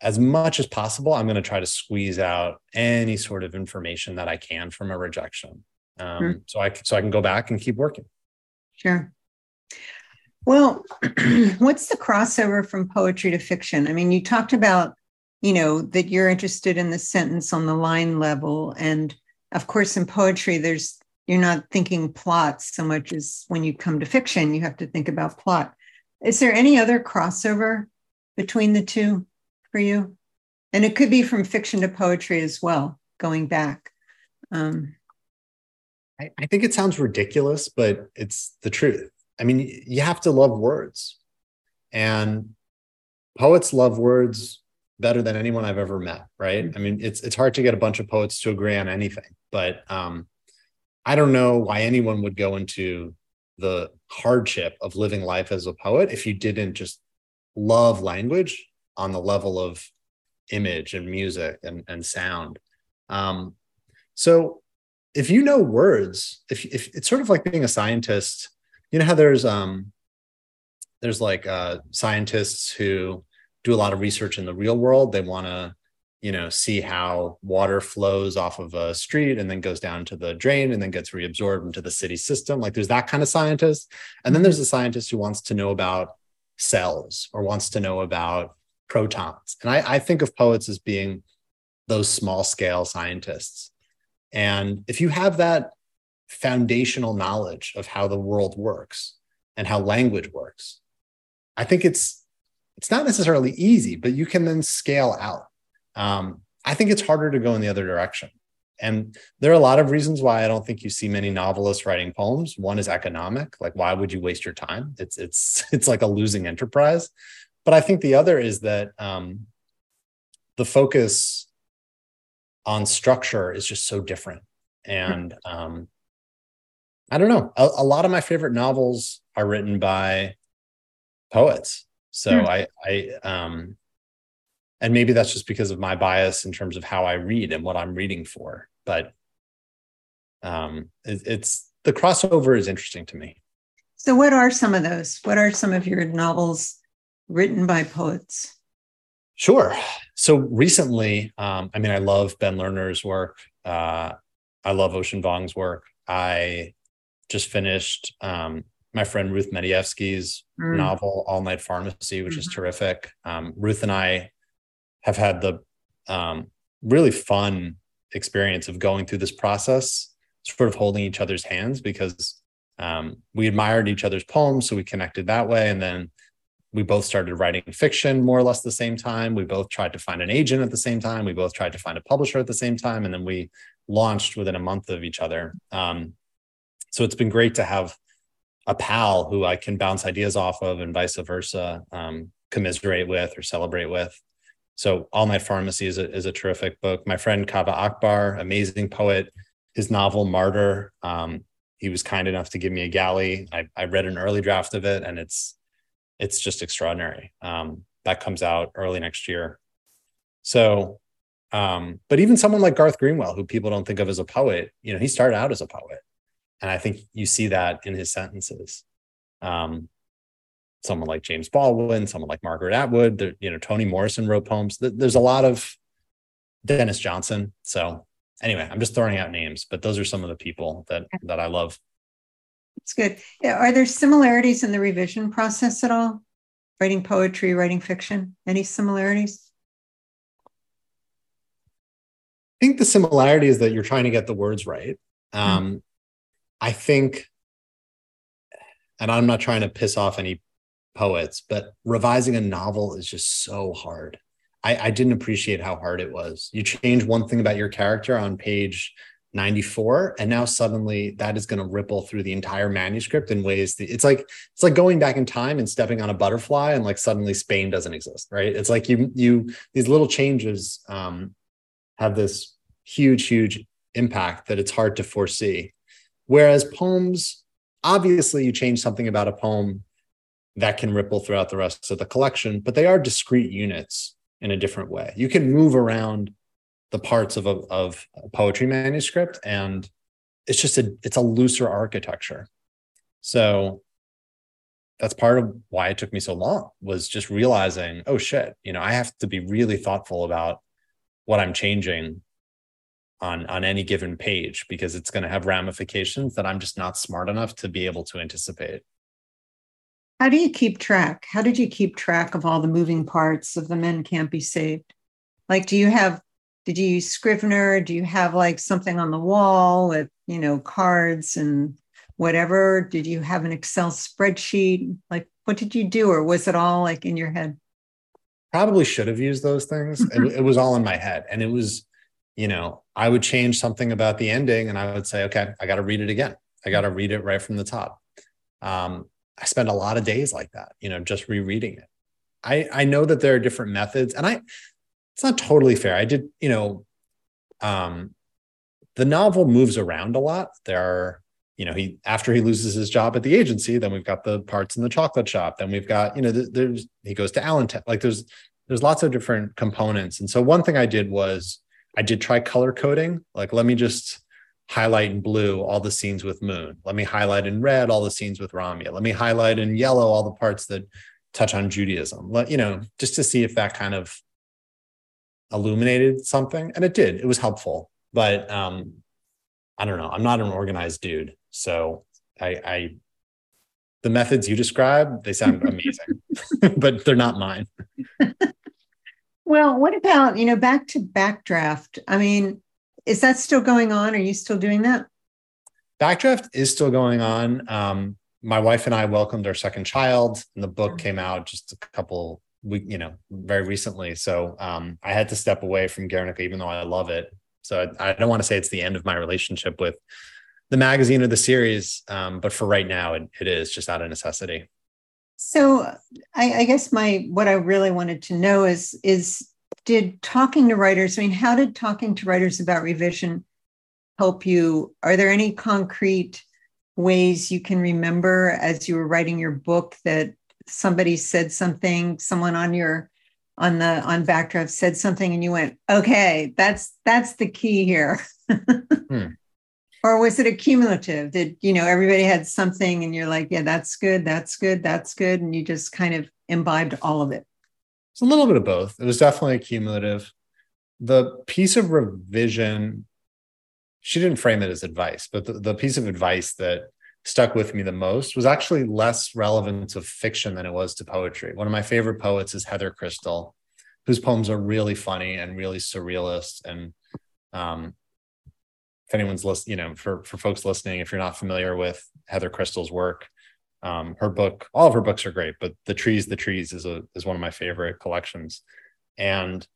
as much as possible, I'm going to try to squeeze out any sort of information that I can from a rejection. Um, sure. So I so I can go back and keep working. Sure. Well, what's the crossover from poetry to fiction? I mean, you talked about, you know, that you're interested in the sentence on the line level, and of course, in poetry, there's you're not thinking plots so much as when you come to fiction, you have to think about plot. Is there any other crossover between the two for you? And it could be from fiction to poetry as well, going back. Um, I, I think it sounds ridiculous, but it's the truth. I mean, you have to love words. And poets love words better than anyone I've ever met, right? Mm-hmm. I mean, it's it's hard to get a bunch of poets to agree on anything, but um, I don't know why anyone would go into the hardship of living life as a poet if you didn't just love language on the level of image and music and, and sound. Um, so if you know words, if, if it's sort of like being a scientist, you know how there's um there's like uh scientists who do a lot of research in the real world. They want to you know see how water flows off of a street and then goes down to the drain and then gets reabsorbed into the city system. Like there's that kind of scientist. And then mm-hmm. there's a scientist who wants to know about cells or wants to know about protons. And i, I think of poets as being those small scale scientists. And if you have that foundational knowledge of how the world works and how language works i think it's it's not necessarily easy but you can then scale out um, I think it's harder to go in the other direction. And there are a lot of reasons why I don't think you see many novelists writing poems. One is economic, like why would you waste your time? It's it's it's like a losing enterprise. But I think the other is that um, the focus on structure is just so different. And um, I don't know. A, a, lot of my favorite novels are written by poets. So mm. I I um, and maybe that's just because of my bias in terms of how I read and what I'm reading for. But um, it, it's the crossover is interesting to me. So, what are some of those? What are some of your novels written by poets? Sure. So recently, um, I mean, I love Ben Lerner's work. Uh, I love Ocean Vuong's work. I just finished um, my friend Ruth Madievsky's mm. novel All Night Pharmacy, which mm-hmm. is terrific. Um, Ruth and I have had the um, really fun experience of going through this process, sort of holding each other's hands because um, we admired each other's poems, so we connected that way, and then we both started writing fiction more or less the same time. We both tried to find an agent at the same time. We both tried to find a publisher at the same time, and then we launched within a month of each other. Um, so it's been great to have a pal who I can bounce ideas off of, and vice versa, um, commiserate with or celebrate with. So All Night Pharmacy is a, is a terrific book. My friend Kaveh Akbar, amazing poet, his novel Martyr. Um, he was kind enough to give me a galley. I, I read an early draft of it, and it's it's just extraordinary. Um, that comes out early next year. So, um, but even someone like Garth Greenwell, who people don't think of as a poet, you know, he started out as a poet, and I think you see that in his sentences. Um, someone like James Baldwin, someone like Margaret Atwood, you know, Toni Morrison wrote poems. There's a lot of Denis Johnson. So anyway, I'm just throwing out names, but those are some of the people that that I love. It's good. Yeah. Are there similarities in the revision process at all? Writing poetry, writing fiction? Any similarities? I think the similarity is that you're trying to get the words right. Hmm. Um, mm-hmm. I think, and I'm not trying to piss off any poets, but revising a novel is just so hard. I, I didn't appreciate how hard it was. You change one thing about your character on page 94 and now suddenly that is going to ripple through the entire manuscript in ways that it's like it's like going back in time and stepping on a butterfly and like suddenly spain doesn't exist right it's like you you these little changes um have this huge huge impact that it's hard to foresee whereas poems obviously you change something about a poem that can ripple throughout the rest of the collection but they are discrete units in a different way. You can move around the parts of a, of a poetry manuscript and it's just a it's a looser architecture. So that's part of why it took me so long was just realizing oh shit you know i have to be really thoughtful about what i'm changing on on any given page because it's going to have ramifications that i'm just not smart enough to be able to anticipate how do you keep track how did you keep track of all the moving parts of the men can't be saved like do you have did you use Scrivener? Do you have like something on the wall with, you know, cards and whatever? Did you have an Excel spreadsheet? Like, what did you do? Or was it all like in your head? Probably should have used those things. it, it was all in my head. And it was, you know, I would change something about the ending and I would say, okay, I got to read it again. I got to read it right from the top. Um, I spend a lot of days like that, you know, just rereading it. I, I know that there are different methods and I, it's not totally fair. I did, you know, um, the novel moves around a lot. There are, you know, he after he loses his job at the agency, then we've got the parts in the chocolate shop. Then we've got, you know, there's he goes to Allentown. Like there's there's lots of different components. And so one thing I did was I did try color coding. Like let me just highlight in blue all the scenes with Moon. Let me highlight in red all the scenes with Ramya. Let me highlight in yellow all the parts that touch on Judaism. Let you know, just to see if that kind of illuminated something. And it did. It was helpful. But um i don't know. I'm not an organized dude. So i i the methods you describe they sound amazing but they're not mine. Well what about you know back to backdraft? I mean is that still going on? Are you still doing that? Backdraft is still going on. Um my wife and i welcomed our second child and the book came out just a couple we you know very recently. So um i had to step away from guernica even though i love it. So i, I don't want to say it's the end of my relationship with the magazine or the series um, but for right now it, it is just out of necessity. So I, I guess my what i really wanted to know is is did talking to writers i mean how did talking to writers about revision help you are there any concrete ways you can remember as you were writing your book that somebody said something, someone on your on the on backdraft said something and you went, okay, that's that's the key here. hmm. Or was it accumulative? Did you know everybody had something and you're like, yeah, that's good, that's good, that's good, and you just kind of imbibed all of it? It's a little bit of both. It was definitely accumulative. The piece of revision she didn't frame it as advice, but the, the piece of advice that stuck with me the most was actually less relevant to fiction than it was to poetry. One of my favorite poets is Heather Christle, whose poems are really funny and really surrealist. And um, if anyone's listening, you know, for for folks listening, if you're not familiar with Heather Christle's work, um, her book, all of her books are great, but The Trees, The Trees is a is one of my favorite collections. And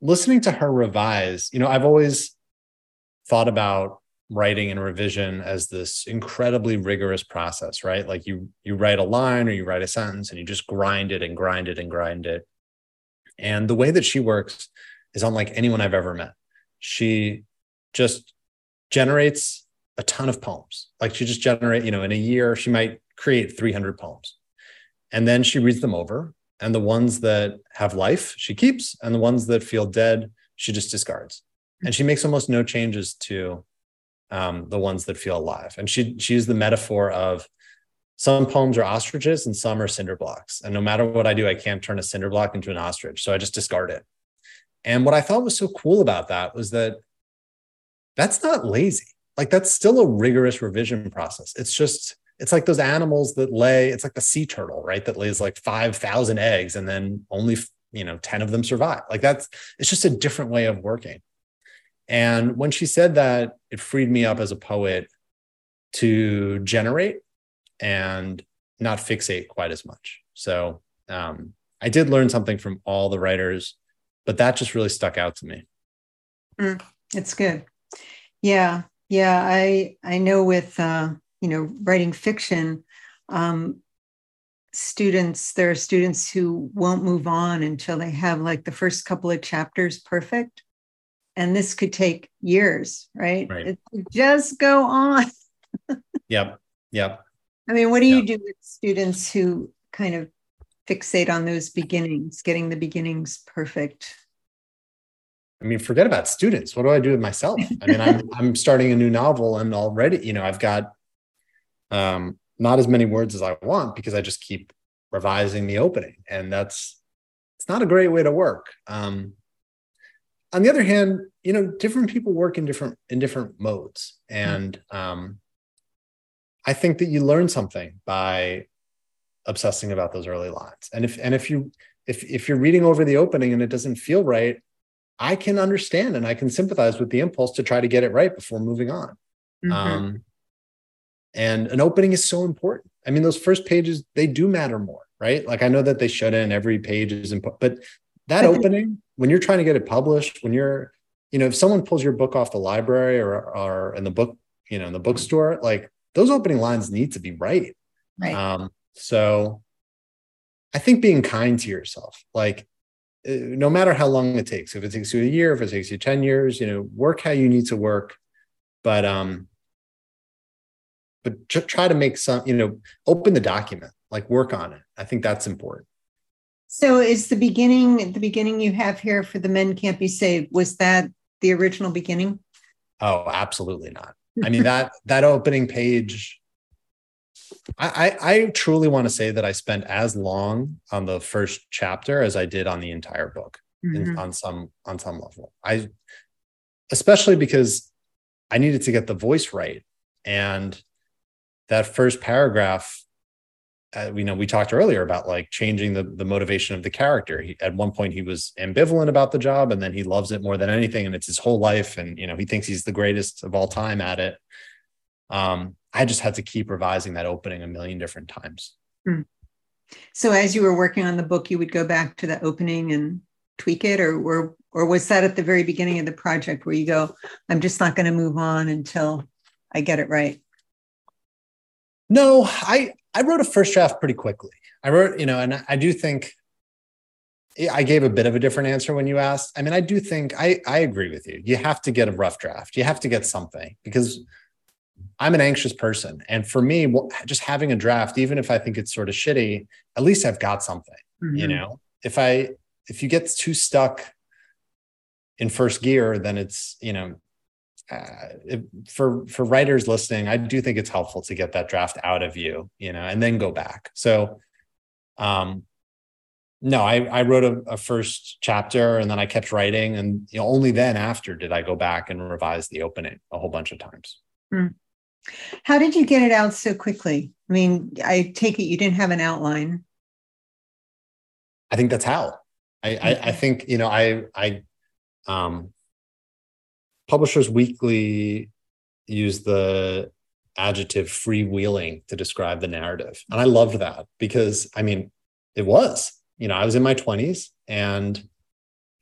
listening to her revise, you know, I've always thought about writing and revision as this incredibly rigorous process, right? Like you you write a line or you write a sentence and you just grind it and grind it and grind it. And the way that she works is unlike anyone I've ever met. She just generates a ton of poems. Like she just generate, you know, in a year she might create 300 poems. And then she reads them over and the ones that have life she keeps and the ones that feel dead she just discards and she makes almost no changes to um, the ones that feel alive. And she she used the metaphor of some poems are ostriches and some are cinder blocks. And no matter what I do, I can't turn a cinder block into an ostrich. So I just discard it. And what I thought was so cool about that was that that's not lazy. Like that's still a rigorous revision process. It's just, it's like those animals that lay, it's like the sea turtle, right? That lays like 5,000 eggs and then only, you know, 10 of them survive. Like that's, it's just a different way of working. And when she said that, it freed me up as a poet to generate and not fixate quite as much. So um, I did learn something from all the writers, but that just really stuck out to me. Mm, it's good. Yeah, yeah. I I know with uh, you know writing fiction, um, students there are students who won't move on until they have like the first couple of chapters perfect and this could take years, right? Right. It just go on. yep. Yep. I mean, what do yep. you do with students who kind of fixate on those beginnings, getting the beginnings perfect? I mean, forget about students. What do I do with myself? I mean, I'm I'm starting a new novel and already, you know, I've got um not as many words as I want because I just keep revising the opening. And that's it's not a great way to work. Um, on the other hand, you know, different people work in different in different modes, and um, I think that you learn something by obsessing about those early lines. And if and if you if if you're reading over the opening and it doesn't feel right, I can understand and I can sympathize with the impulse to try to get it right before moving on. Mm-hmm. Um, and an opening is so important. I mean, those first pages they do matter more, right? Like I know that they shouldn't. Every page is important, but that opening when you're trying to get it published when you're you know if someone pulls your book off the library or or in the book you know in the bookstore like those opening lines need to be right right um so i think being kind to yourself like uh, no matter how long it takes if it takes you a year if it takes you 10 years you know work how you need to work but um but try to make some you know open the document like work on it i think that's important so is the beginning the beginning you have here for the men can't be saved was that the original beginning? Oh, absolutely not. I mean that that opening page I, I, I truly want to say that I spent as long on the first chapter as I did on the entire book mm-hmm. in, on some on some level. I especially because I needed to get the voice right and that first paragraph uh, you know we talked earlier about like changing the the motivation of the character. He, at one point he was ambivalent about the job and then he loves it more than anything and it's his whole life and you know he thinks he's the greatest of all time at it. Um i just had to keep revising that opening a million different times. Hmm. so as you were working on the book you would go back to the opening and tweak it or or or was that at the very beginning of the project where you go i'm just not going to move on until i get it right no i I wrote a first draft pretty quickly. I wrote, you know, and I do think I gave a bit of a different answer when you asked. I mean, I do think I I agree with you. You have to get a rough draft. You have to get something because I'm an anxious person, and for me, just having a draft, even if I think it's sort of shitty, at least I've got something. Mm-hmm. You know, if I if you get too stuck in first gear, then it's you know uh, for for writers listening, I do think it's helpful to get that draft out of you, you know, and then go back. So, um, no, I, I wrote a, a, first chapter and then I kept writing. And you know, only then after did I go back and revise the opening a whole bunch of times. Mm. How did you get it out so quickly? I mean, I take it you didn't have an outline. I think that's how. I, I, I think, you know, I, I, um, Publishers Weekly use the adjective freewheeling to describe the narrative. And I loved that because, I mean, it was you know, I was in my 20s and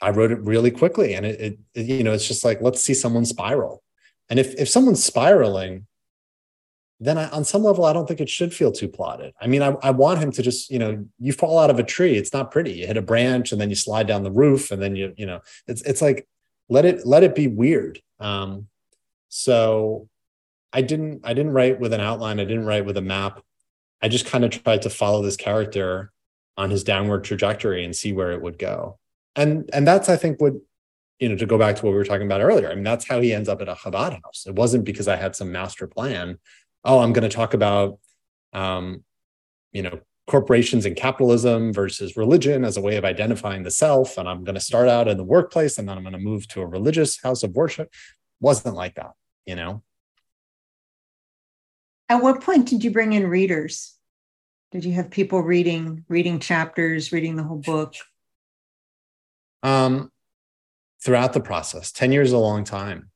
I wrote it really quickly. And it, it, you know, it's just like, let's see someone spiral. And if if someone's spiraling, then I, on some level, I don't think it should feel too plotted. I mean, I, I want him to just, you know, you fall out of a tree. It's not pretty. You hit a branch and then you slide down the roof and then you, you know, it's it's like let it let it be weird. Um, so I didn't I didn't write with an outline. I didn't write with a map. I just kind of tried to follow this character on his downward trajectory and see where it would go. And and that's I think what you know to go back to what we were talking about earlier. I mean that's how he ends up at a Chabad house. It wasn't because I had some master plan. Oh, I'm going to talk about um, you know corporations and capitalism versus religion as a way of identifying the self and i'm going to start out in the workplace and then i'm going to move to a religious house of worship wasn't like that you know at what point did you bring in readers did you have people reading reading chapters, reading the whole book? Um, throughout the process, 10 years is a long time.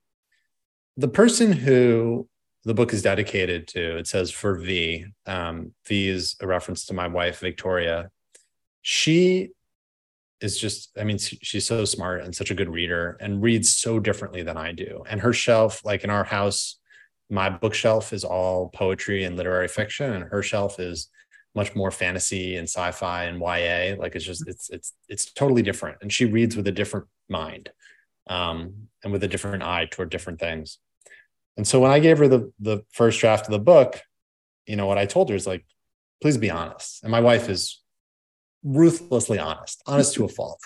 The person who the book is dedicated to, it says for V. Um, v is a reference to my wife, Victoria. She is just, I mean, she's so smart and such a good reader and reads so differently than I do. And her shelf, like in our house, my bookshelf is all poetry and literary fiction, and her shelf is much more fantasy and sci-fi and YA. Like it's just it's it's it's totally different. And she reads with a different mind, um, and with a different eye toward different things. And so when I gave her the the first draft of the book, you know what I told her is like, please be honest. And my wife is ruthlessly honest, honest to a fault.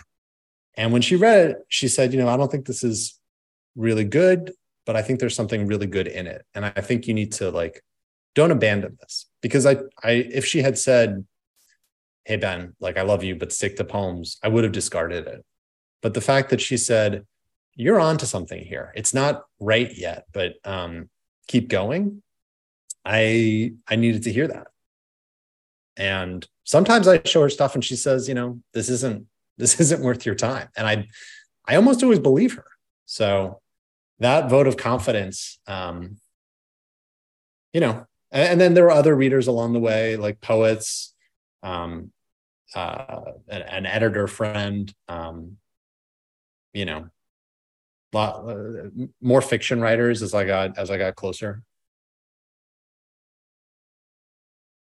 And when she read it, she said, you know, I don't think this is really good, but I think there's something really good in it. And I think you need to like don't abandon this because I, I, if she had said, Hey, Ben, like, I love you, but stick to poems, I would have discarded it. But the fact that she said, you're on to something here. It's not right yet, but um, keep going. I, I needed to hear that. And sometimes I show her stuff and she says, you know, this isn't, this isn't worth your time. And I, I almost always believe her. So that vote of confidence, um, you know, and then there were other readers along the way, like poets, um, uh, an, an, editor friend, um, you know, lot, uh, more fiction writers as I got as I got closer.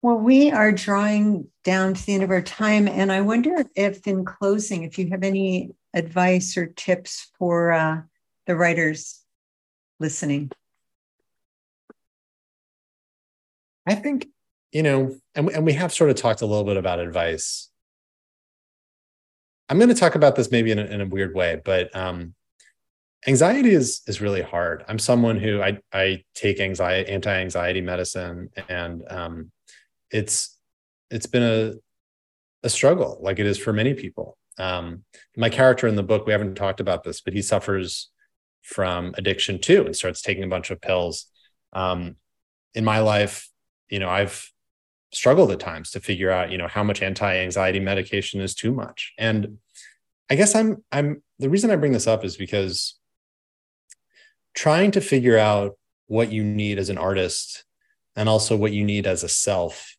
Well, we are drawing down to the end of our time, and I wonder if, in closing, if you have any advice or tips for uh, the writers listening. I think, you know, and, and we have sort of talked a little bit about advice. I'm going to talk about this maybe in a, in a weird way, but um, anxiety is is really hard. I'm someone who I I take anxiety anti-anxiety medicine, and um, it's it's been a a struggle, like it is for many people. Um, my character in the book, we haven't talked about this, but he suffers from addiction too, and starts taking a bunch of pills. Um, in my life, you know, I've struggled at times to figure out, you know, how much anti-anxiety medication is too much. And I guess I'm I'm the reason I bring this up is because trying to figure out what you need as an artist and also what you need as a self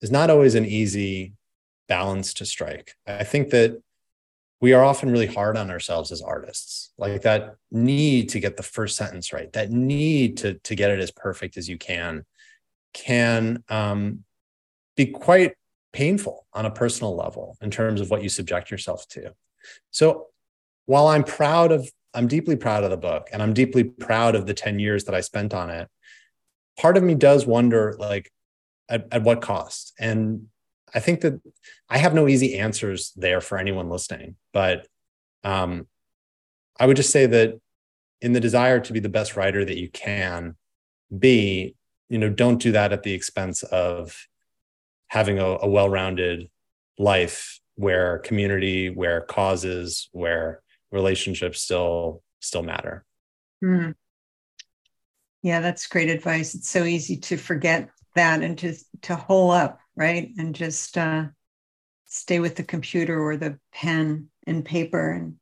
is not always an easy balance to strike. I think that we are often really hard on ourselves as artists like that need to get the first sentence right that need to to get it as perfect as you can can um, be quite painful on a personal level in terms of what you subject yourself to. So while I'm proud of, I'm deeply proud of the book and I'm deeply proud of the 10 years that I spent on it, part of me does wonder like at, at what cost? And I think that I have no easy answers there for anyone listening, but um, I would just say that in the desire to be the best writer that you can be, you know don't do that at the expense of having a, a well-rounded life where community, where causes, where relationships still still matter. Mm. Yeah, that's great advice. It's so easy to forget that and to to hole up, right? And just uh, stay with the computer or the pen and paper and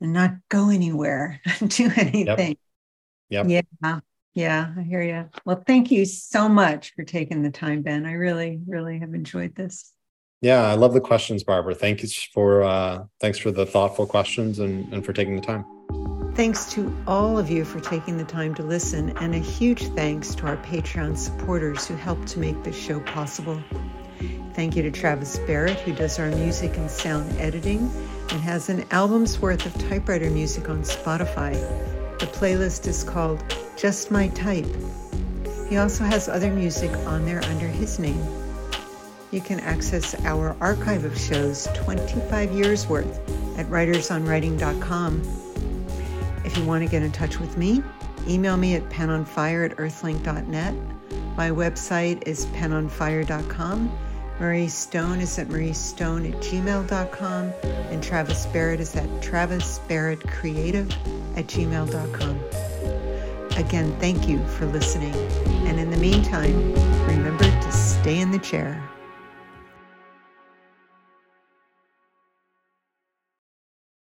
and not go anywhere, do anything. Yep. yep. Yeah. Yeah, I hear you. Well, thank you so much for taking the time, Ben. I really, really have enjoyed this. Yeah, I love the questions, Barbara. Thank you for uh, thanks for the thoughtful questions and, and for taking the time. Thanks to all of you for taking the time to listen, and a huge thanks to our Patreon supporters who help to make this show possible. Thank you to Travis Barrett, who does our music and sound editing and has an album's worth of typewriter music on Spotify. The playlist is called Just My Type. He also has other music on there under his name. You can access our archive of shows, 25 years worth, at writersonwriting.com. If you want to get in touch with me, email me at penonfire at earthlink.net. My website is penonfire.com. Marrie Stone is at marriestone at gmail.com. And Travis Barrett is at travisbarrettcreative at gmail.com. Again, thank you for listening. And in the meantime, remember to stay in the chair.